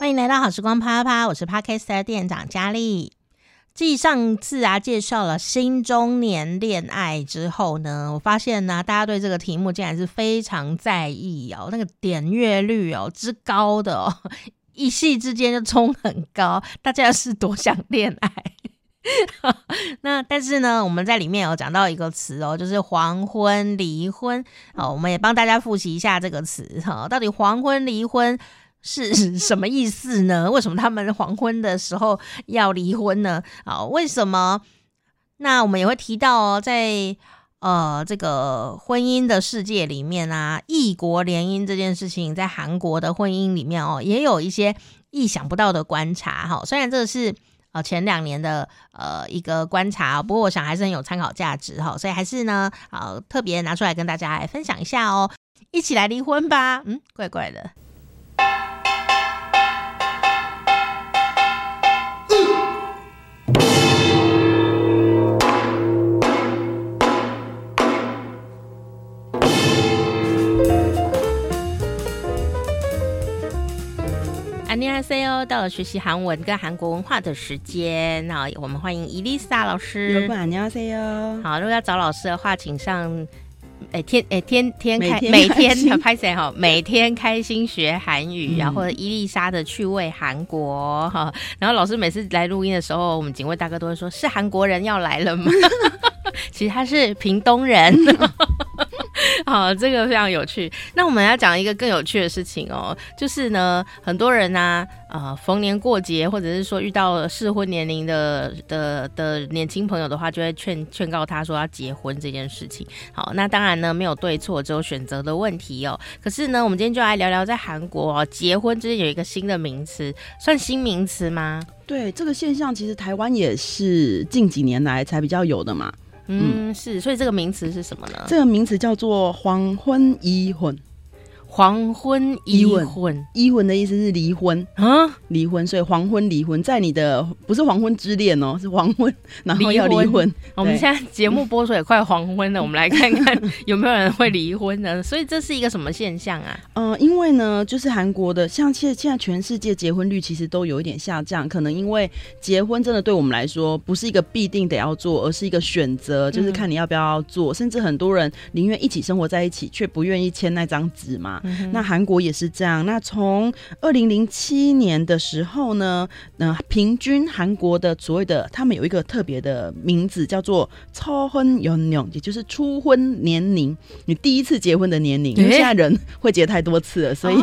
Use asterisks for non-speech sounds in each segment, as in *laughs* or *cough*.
欢迎来到好时光啪啪啪，我是 Podcast 店长佳丽。继上次啊介绍了新中年恋爱之后呢，我发现呢、大家对这个题目竟然是非常在意哦，那个点阅率哦之高的哦，一夕之间就冲很高，大家是多想恋爱。*laughs* 那但是呢，我们在里面有讲到一个词哦，就是黄昏离婚。好，我们也帮大家复习一下这个词哈，到底黄昏离婚 *laughs* 是什么意思呢？为什么他们黄昏的时候要离婚呢？啊，为什么？那我们也会提到哦，在呃这个婚姻的世界里面啊，异国联姻这件事情，在韩国的婚姻里面哦，也有一些意想不到的观察哈。虽然这是呃前两年的呃一个观察，不过我想还是很有参考价值哈，所以还是呢，啊特别拿出来跟大家来分享一下哦，一起来离婚吧。嗯，怪怪的。哦，到了学习韩文跟韩国文化的时间，那我们欢迎伊丽莎老师。你好，안녕 하。 好，如果要找老师的话，请上诶天诶天天开每天的拍谁哈，*laughs* 每天开心学韩语，然后伊丽莎的趣味韩国哈。然后老师每次来录音的时候，我们警卫大哥都会说：“是韩国人要来了吗？” *laughs* 其实他是屏东人。好，这个非常有趣。那我们要讲一个更有趣的事情哦，就是呢，很多人呢、啊，呃，逢年过节或者是说遇到适婚年龄的的的年轻朋友的话，就会劝劝告他说要结婚这件事情。好，那当然呢，没有对错，只有选择的问题哦。可是呢，我们今天就来聊聊在韩国哦，结婚之间有一个新的名词，算新名词吗？对，这个现象其实台湾也是近几年来才比较有的嘛。嗯，是，所以这个名词是什么呢？这个名词叫做黄昏离婚。黄昏已婚，离婚的意思是离婚啊，离婚，所以黄昏离婚，在你的不是黄昏之恋哦，是黄昏，然后要离婚。我们现在节目播出也快黄昏了，我们来看看 *laughs* 有没有人会离婚呢？所以这是一个什么现象啊？嗯、呃，因为呢，就是韩国的，像现现在全世界结婚率其实都有一点下降，可能因为结婚真的对我们来说不是一个必定得要做，而是一个选择，就是看你要不要做，嗯、甚至很多人宁愿一起生活在一起，却不愿意签那张纸嘛。嗯、那韩国也是这样。那从二零零七年的时候呢，呃，平均韩国的所谓的他们有一个特别的名字，叫做“超婚연령”，也就是初婚年龄，你第一次结婚的年龄。因为现在人会结太多次了，所以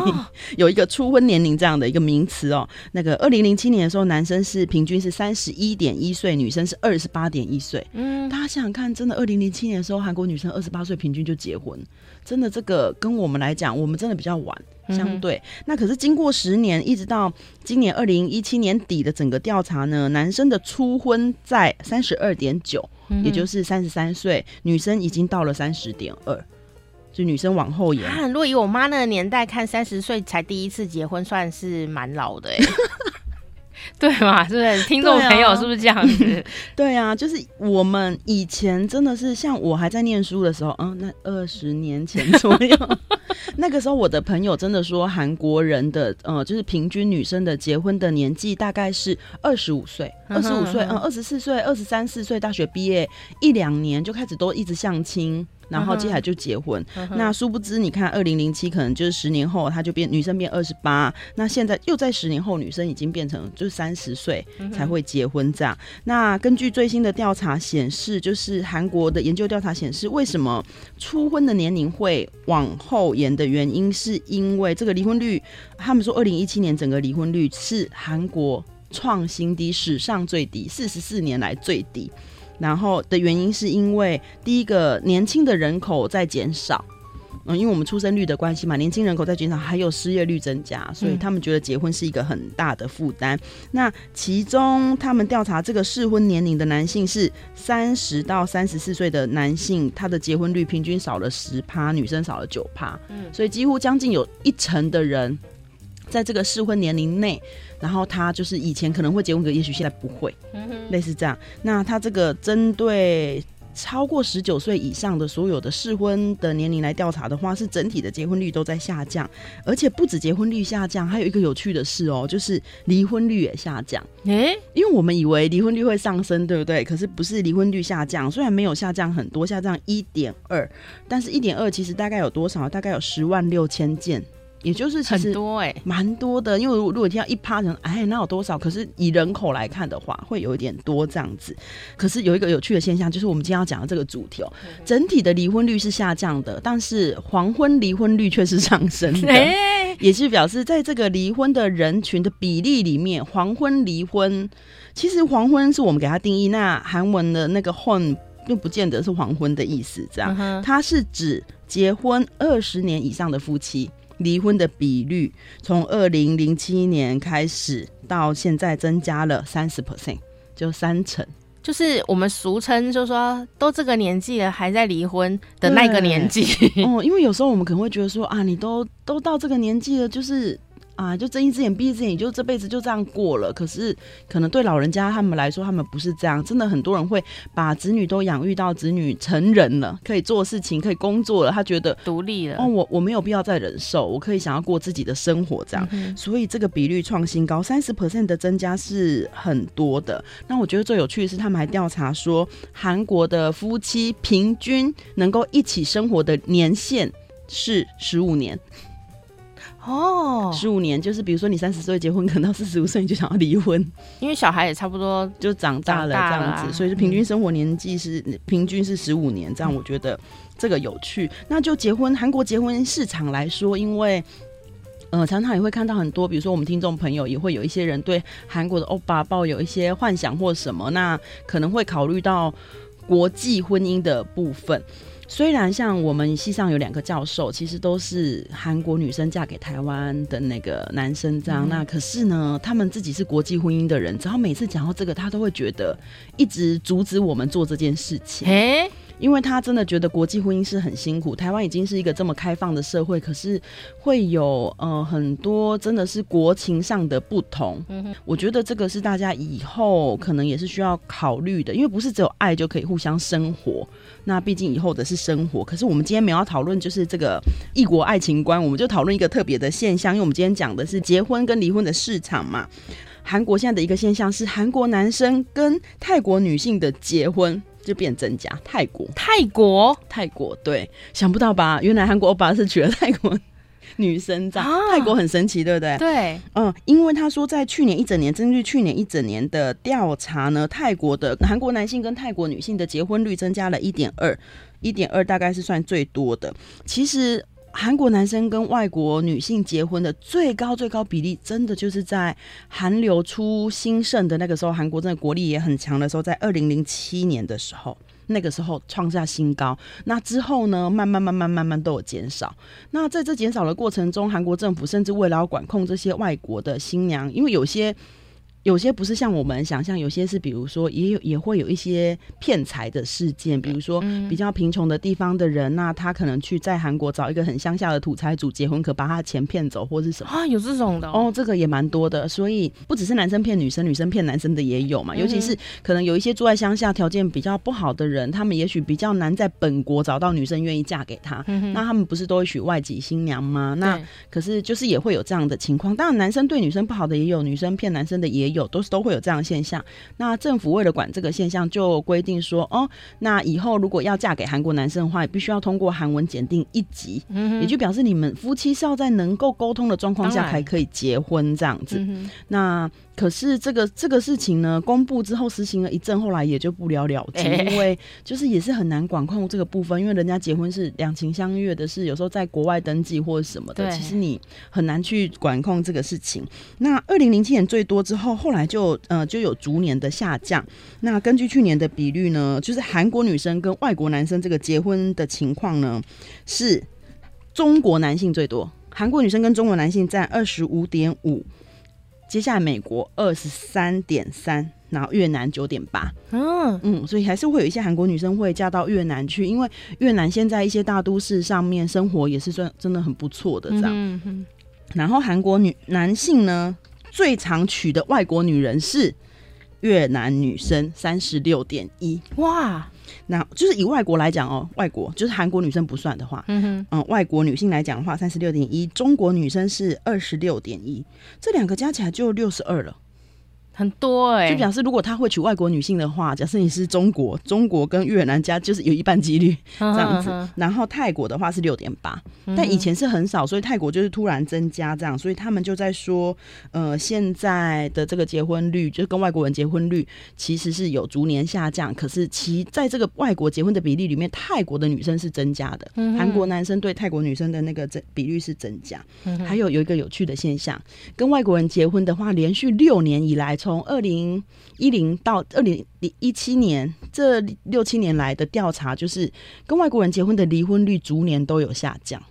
有一个初婚年龄这样的一个名词哦。那个二零零七年的时候，男生是平均是三十一点一岁，女生是二十八点一岁。嗯，大家想想看，真的二零零七年的时候，韩国女生二十八岁平均就结婚。真的，这个跟我们来讲，我们真的比较晚，相对。嗯、那可是经过十年，一直到今年二零一七年底的整个调查呢，男生的初婚在三十二点九，也就是三十三岁，女生已经到了三十点二，就女生往后延。啊，如果以我妈那个年代看，三十岁才第一次结婚，算是蛮老的哎。*laughs* *laughs* 对嘛？是不是？听众朋友是不是这样子？*laughs* 对啊，就是我们以前真的是像我还在念书的时候，嗯，那二十年前左右，*laughs* 那个时候我的朋友真的说，韩国人的呃，就是平均女生的结婚的年纪大概是二十五岁，二十五岁，嗯，二十四岁，二十三四岁，大学毕业一两年就开始都一直相亲。然后接下来就结婚，那殊不知，你看，二零零七可能就是十年后，他就变女生变二十八，那现在又在十年后，女生已经变成就是三十岁才会结婚这样。嗯、那根据最新的调查显示，就是韩国的研究调查显示，为什么初婚的年龄会往后延的原因，是因为这个离婚率，他们说二零一七年整个离婚率是韩国创新低，史上最低，四十四年来最低。然后的原因是因为第一个年轻的人口在减少，嗯，因为我们出生率的关系嘛，年轻人口在减少，还有失业率增加，所以他们觉得结婚是一个很大的负担。嗯、那其中他们调查这个适婚年龄的男性是三十到三十四岁的男性，他的结婚率平均少了十趴，女生少了九趴，嗯，所以几乎将近有一成的人在这个适婚年龄内。然后他就是以前可能会结婚，可也许现在不会，嗯、类似这样。那他这个针对超过十九岁以上的所有的适婚的年龄来调查的话，是整体的结婚率都在下降，而且不止结婚率下降，还有一个有趣的事哦，就是离婚率也下降。诶、欸，因为我们以为离婚率会上升，对不对？可是不是，离婚率下降，虽然没有下降很多，下降一点二，但是一点二其实大概有多少？大概有十万六千件。也就是其实很多哎，蛮多的。因为如果听到一趴人，哎，那有多少？可是以人口来看的话，会有一点多这样子。可是有一个有趣的现象，就是我们今天要讲的这个主题哦，整体的离婚率是下降的，但是黄昏离婚率却是上升的。*laughs* 也是表示在这个离婚的人群的比例里面，黄昏离婚，其实黄昏是我们给它定义，那韩文的那个昏并不见得是黄昏的意思，这样，它是指结婚二十年以上的夫妻。离婚的比率从二零零七年开始到现在增加了三十 percent，就三成，就是我们俗称，就说都这个年纪了还在离婚的那个年纪。哦，因为有时候我们可能会觉得说啊，你都都到这个年纪了，就是。啊，就睁一只眼闭一只眼，就这辈子就这样过了。可是，可能对老人家他们来说，他们不是这样。真的，很多人会把子女都养育到子女成人了，可以做事情，可以工作了，他觉得独立了。哦，我我没有必要再忍受，我可以想要过自己的生活，这样。嗯、所以这个比率创新高，三十 percent 的增加是很多的。那我觉得最有趣的是，他们还调查说，韩国的夫妻平均能够一起生活的年限是十五年。哦，十五年就是，比如说你三十岁结婚，可能到四十五岁你就想要离婚，因为小孩也差不多就长大了这样子，所以是平均生活年纪是、嗯、平均是十五年，这样我觉得这个有趣。那就结婚，韩国结婚市场来说，因为呃常常也会看到很多，比如说我们听众朋友也会有一些人对韩国的欧巴抱有一些幻想或什么，那可能会考虑到国际婚姻的部分。虽然像我们系上有两个教授，其实都是韩国女生嫁给台湾的那个男生这样，嗯、那可是呢，他们自己是国际婚姻的人，只要每次讲到这个，他都会觉得一直阻止我们做这件事情。欸因为他真的觉得国际婚姻是很辛苦，台湾已经是一个这么开放的社会，可是会有呃很多真的是国情上的不同。嗯，我觉得这个是大家以后可能也是需要考虑的，因为不是只有爱就可以互相生活。那毕竟以后的是生活，可是我们今天没有要讨论就是这个异国爱情观，我们就讨论一个特别的现象，因为我们今天讲的是结婚跟离婚的市场嘛。韩国现在的一个现象是，韩国男生跟泰国女性的结婚。就变增加，泰国，泰国，泰国，对，想不到吧？原来韩国欧巴是娶了泰国 *laughs* 女生，在，啊、泰国很神奇，对不对？对，嗯，因为他说在去年一整年，根据去年一整年的调查呢，泰国的韩国男性跟泰国女性的结婚率增加了一点二，一点二大概是算最多的。其实。韩国男生跟外国女性结婚的最高最高比例，真的就是在韩流出兴盛的那个时候，韩国真的国力也很强的时候，在二零零七年的时候，那个时候创下新高。那之后呢，慢慢慢慢慢慢都有减少。那在这减少的过程中，韩国政府甚至为了要管控这些外国的新娘，因为有些。有些不是像我们想象，有些是比如说也有也会有一些骗财的事件，比如说比较贫穷的地方的人，那他可能去在韩国找一个很乡下的土财主结婚，可把他的钱骗走或是什么啊？有这种的哦，这个也蛮多的。所以不只是男生骗女生，女生骗男生的也有嘛。尤其是可能有一些住在乡下条件比较不好的人，他们也许比较难在本国找到女生愿意嫁给他。那他们不是都会娶外籍新娘吗？那可是就是也会有这样的情况。当然，男生对女生不好的也有，女生骗男生的也有。有都是都会有这样的现象，那政府为了管这个现象，就规定说，哦，那以后如果要嫁给韩国男生的话，也必须要通过韩文检定一级，嗯，也就表示你们夫妻是要在能够沟通的状况下才可以结婚这样子。嗯、那可是这个这个事情呢，公布之后实行了一阵，后来也就不了了之，欸，因为就是也是很难管控这个部分，因为人家结婚是两情相悦的事，有时候在国外登记或者什么的，其实你很难去管控这个事情。那二零零七年最多之后。后来就呃就有逐年的下降。那根据去年的比率呢，就是韩国女生跟外国男生这个结婚的情况呢，是中国男性最多，韩国女生跟中国男性占二十五点五，接下来美国二十三点三，然后越南九点八。嗯嗯，所以还是会有一些韩国女生会嫁到越南去，因为越南现在一些大都市上面生活也是算真的很不错的这样。然后韩国女男性呢，最常娶的外国女人是越南女生三十六点一。哇，那就是以外国来讲哦，外国就是韩国女生不算的话，嗯哼，嗯，外国女性来讲的话，三十六点一，中国女生是二十六点一，这两个加起来就六十二了。很多哎、欸，就表示如果他会娶外国女性的话，假设你是中国，中国跟越南加就是有一半几率这样子。然后泰国的话是六点八，但以前是很少，所以泰国就是突然增加这样，所以他们就在说，呃，现在的这个结婚率就是跟外国人结婚率其实是有逐年下降，可是其在这个外国结婚的比例里面，泰国的女生是增加的，韩国男生对泰国女生的那个增比率是增加。还有有一个有趣的现象，跟外国人结婚的话，连续六年以来。从从二零一零到二零一七年这六七年来的调查，就是跟外国人结婚的离婚率逐年都有下降。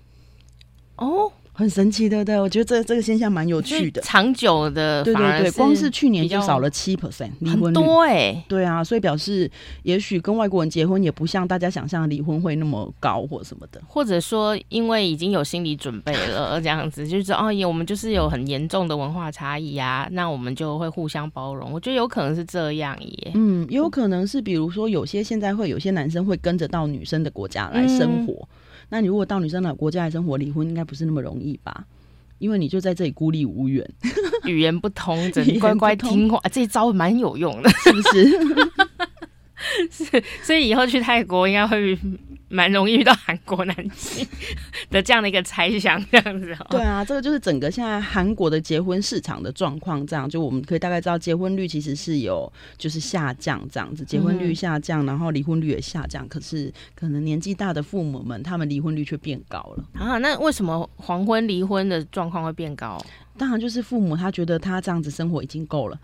哦。很神奇的，对，我觉得这这个现象蛮有趣的。长久的，对对对，光是去年就少了七 percent 离婚率，多哎、欸，对啊，所以表示也许跟外国人结婚也不像大家想象的离婚会那么高或什么的，或者说因为已经有心理准备了，这样子就是哦，我们就是有很严重的文化差异啊，那我们就会互相包容。我觉得有可能是这样耶，嗯，也有可能是比如说有些现在会有些男生会跟着到女生的国家来生活。嗯那你如果到女生的国家来生活，离婚应该不是那么容易吧？因为你就在这里孤立无援，语言不通，只能 *laughs* 乖乖听话。这招蛮有用的，是不是？*laughs* 是，所以以后去泰国应该会。蛮容易遇到韩国男性的这样的一个猜想，这样子。对啊，这个就是整个现在韩国的结婚市场的状况，这样就我们可以大概知道，结婚率其实是有就是下降这样子，结婚率下降，然后离婚率也下降。可是可能年纪大的父母们，他们离婚率却变高了啊。那为什么黄昏离婚的状况会变高？当然就是父母他觉得他这样子生活已经够了。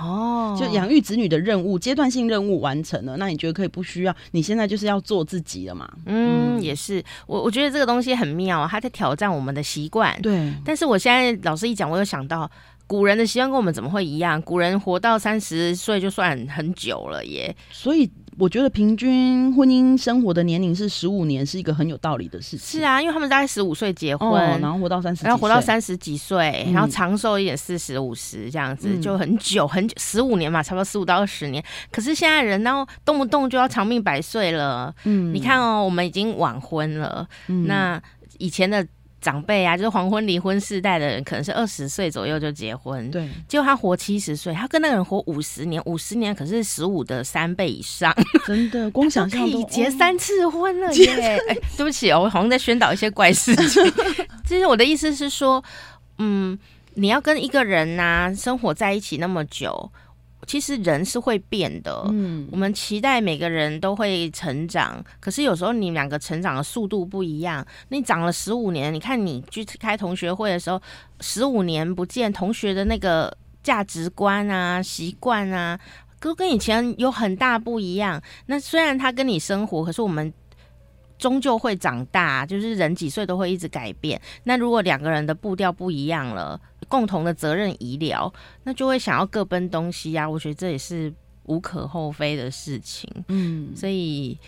哦，就养育子女的任务，阶段性任务完成了，那你觉得可以不需要？你现在就是要做自己了嘛？嗯，也是。我我觉得这个东西很妙，他在挑战我们的习惯。对。但是我现在老师一讲，我又想到古人的习惯跟我们怎么会一样？古人活到三十岁就算很久了耶。所以。我觉得平均婚姻生活的年龄是十五年，是一个很有道理的事情。是啊，因为他们大概十五岁结婚，哦，然后活到三十，然后活到三十几岁，然后长寿一点四十五十这样子，嗯，就很久很久，十五年嘛，差不多十五到二十年。可是现在人，然后动不动就要长命百岁了。嗯，你看哦，我们已经晚婚了。嗯，那以前的。长辈啊，就是黄昏离婚世代的人，可能是二十岁左右就结婚，对，结果他活七十岁，他跟那个人活五十年，五十年可是十五的三倍以上，真的，*laughs* 光想象可以结三次婚了耶！哎、哦欸，对不起哦，我好像在宣导一些怪事情。*laughs* 其实我的意思是说，嗯，你要跟一个人呐、啊、生活在一起那么久。其实人是会变的，嗯，我们期待每个人都会成长，可是有时候你们两个成长的速度不一样。你长了十五年，你看你去开同学会的时候，十五年不见，同学的那个价值观啊、习惯啊，都跟以前有很大不一样。那虽然他跟你生活，可是我们终究会长大，就是人几岁都会一直改变。那如果两个人的步调不一样了，共同的责任医疗，那就会想要各奔东西呀、啊。我觉得这也是无可厚非的事情。嗯，所以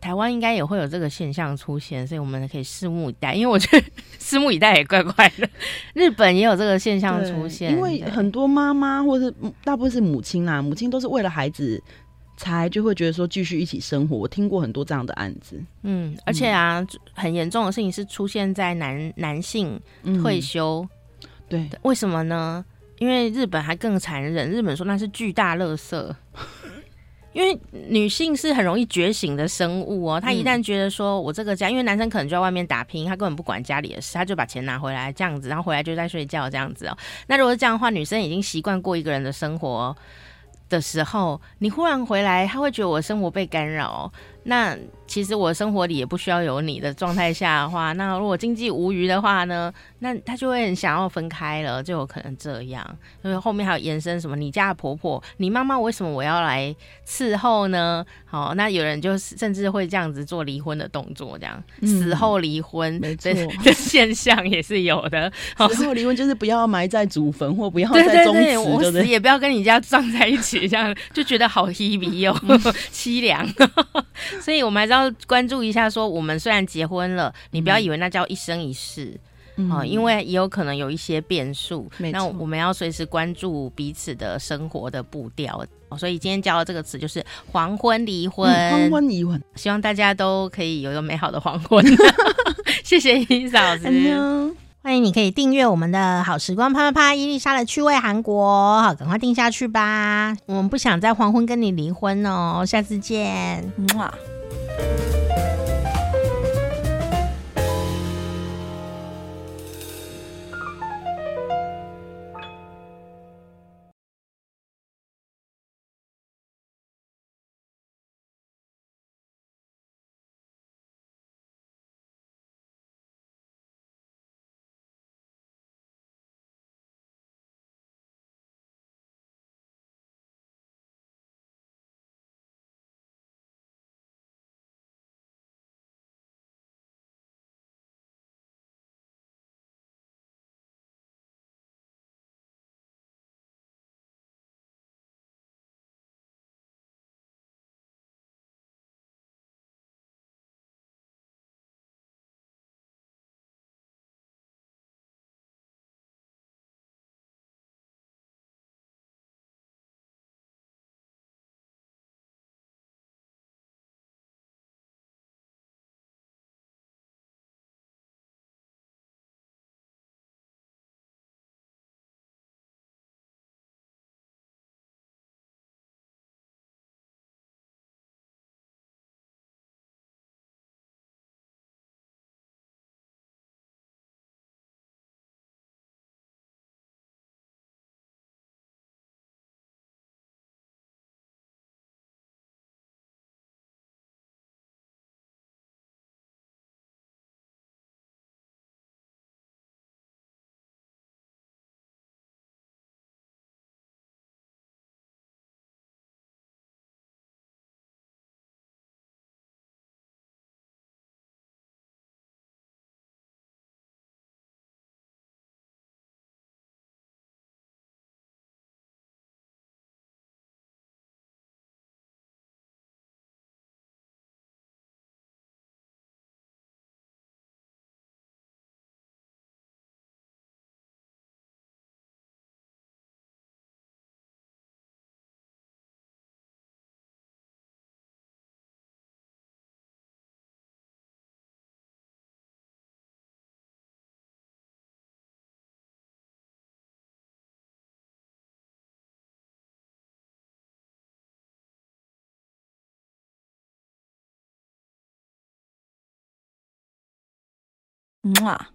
台湾应该也会有这个现象出现，所以我们可以拭目以待。因为我觉得 *laughs* 拭目以待也怪怪的。日本也有这个现象出现，因为很多妈妈或者大部分是母亲啦，母亲都是为了孩子才就会觉得说继续一起生活。我听过很多这样的案子。嗯，而且啊，嗯、很严重的事情是出现在男男性退休。嗯对，为什么呢？因为日本还更残忍，日本说那是巨大垃圾。*laughs* 因为女性是很容易觉醒的生物哦，她一旦觉得说我这个家，因为男生可能就在外面打拼，他根本不管家里的事，他就把钱拿回来这样子，然后回来就在睡觉这样子哦。那如果是这样的话，女生已经习惯过一个人的生活的时候，你忽然回来，他会觉得我的生活被干扰。那其实我生活里也不需要有你的状态下的话，那如果经济无余的话呢，那他就会很想要分开了，就有可能这样。因为后面还有延伸什么，你家的婆婆、你妈妈为什么我要来伺候呢？好，那有人就甚至会这样子做离婚的动作，这样、嗯、死后离婚，没错，*laughs* 这现象也是有的。死后离婚就是不要埋在祖坟，或不要在宗祠，对对对，我死也不要跟你家葬在一起，这样就觉得好稀微哦，*laughs* 凄凉。*laughs* 所以，我们还是要关注一下。说，我们虽然结婚了，你不要以为那叫一生一世。哦、嗯，因为也有可能有一些变数，那我们要随时关注彼此的生活的步调。所以今天教的这个词就是黄昏离婚，嗯、黄昏离婚，希望大家都可以有一个美好的黄昏。*laughs* 谢谢伊嫂子，欢迎你可以订阅我们的好时光啪啪啪伊丽莎的趣味韩国，好，赶快订下去吧。我们不想在黄昏跟你离婚哦，下次见，哇。嗯啊。